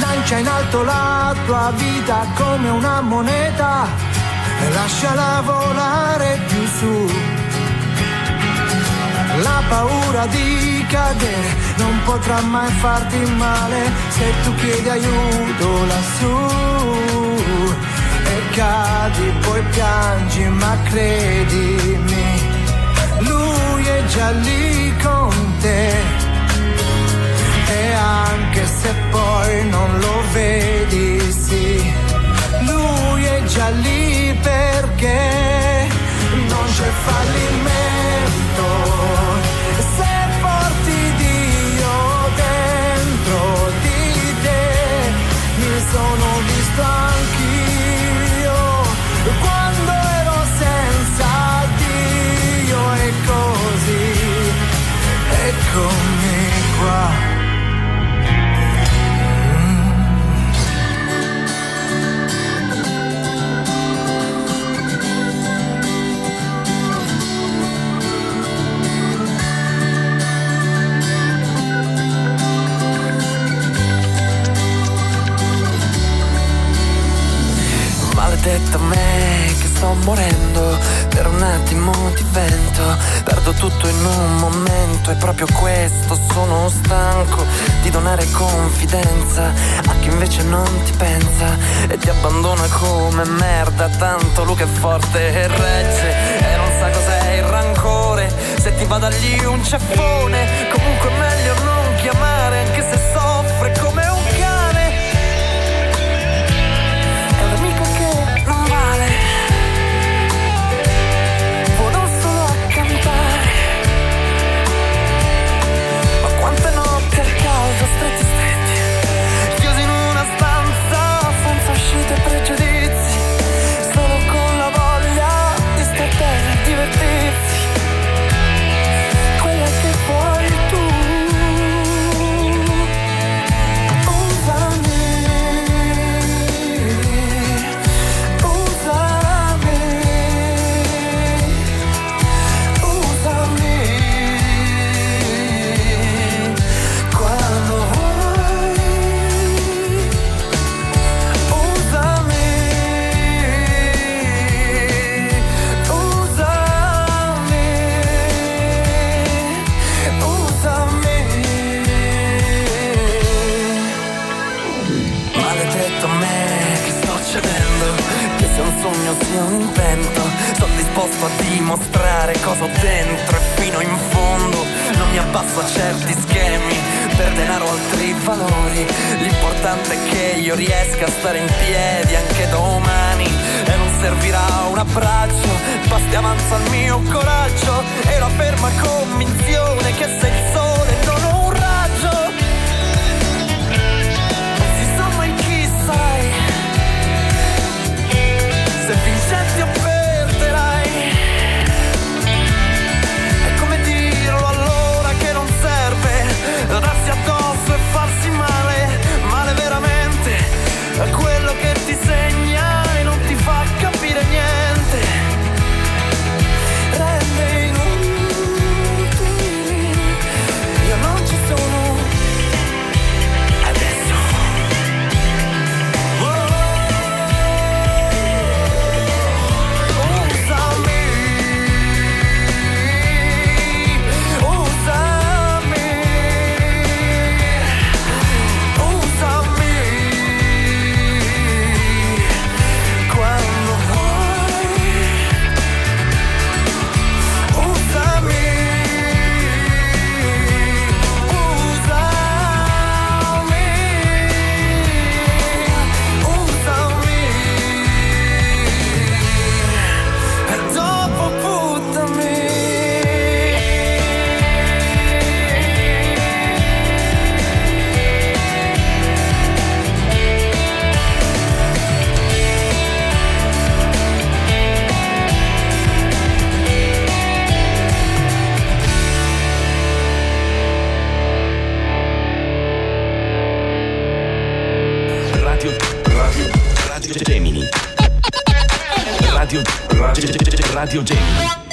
Lancia in alto la tua vita come una moneta e lasciala volare più su. La paura di cadere non potrà mai farti male se tu chiedi aiuto lassù. E cadi, poi piangi, ma credimi, lui è già lì con te anche se poi non lo vedi, sì, lui è già lì perché non c'è fallimento. Momento E proprio questo sono stanco Di donare confidenza A chi invece non ti pensa E ti abbandona come merda Tanto lui che è forte e regge E non sa cos'è il rancore Se ti va da lì un ceffone Comunque disposto a dimostrare cosa ho dentro e fino in fondo. Non mi abbasso a certi schemi per denaro altri valori. L'importante è che io riesca a stare in piedi anche domani. E non servirà un abbraccio. Basti avanza il mio coraggio e la ferma convinzione che se il sole radio Gemini.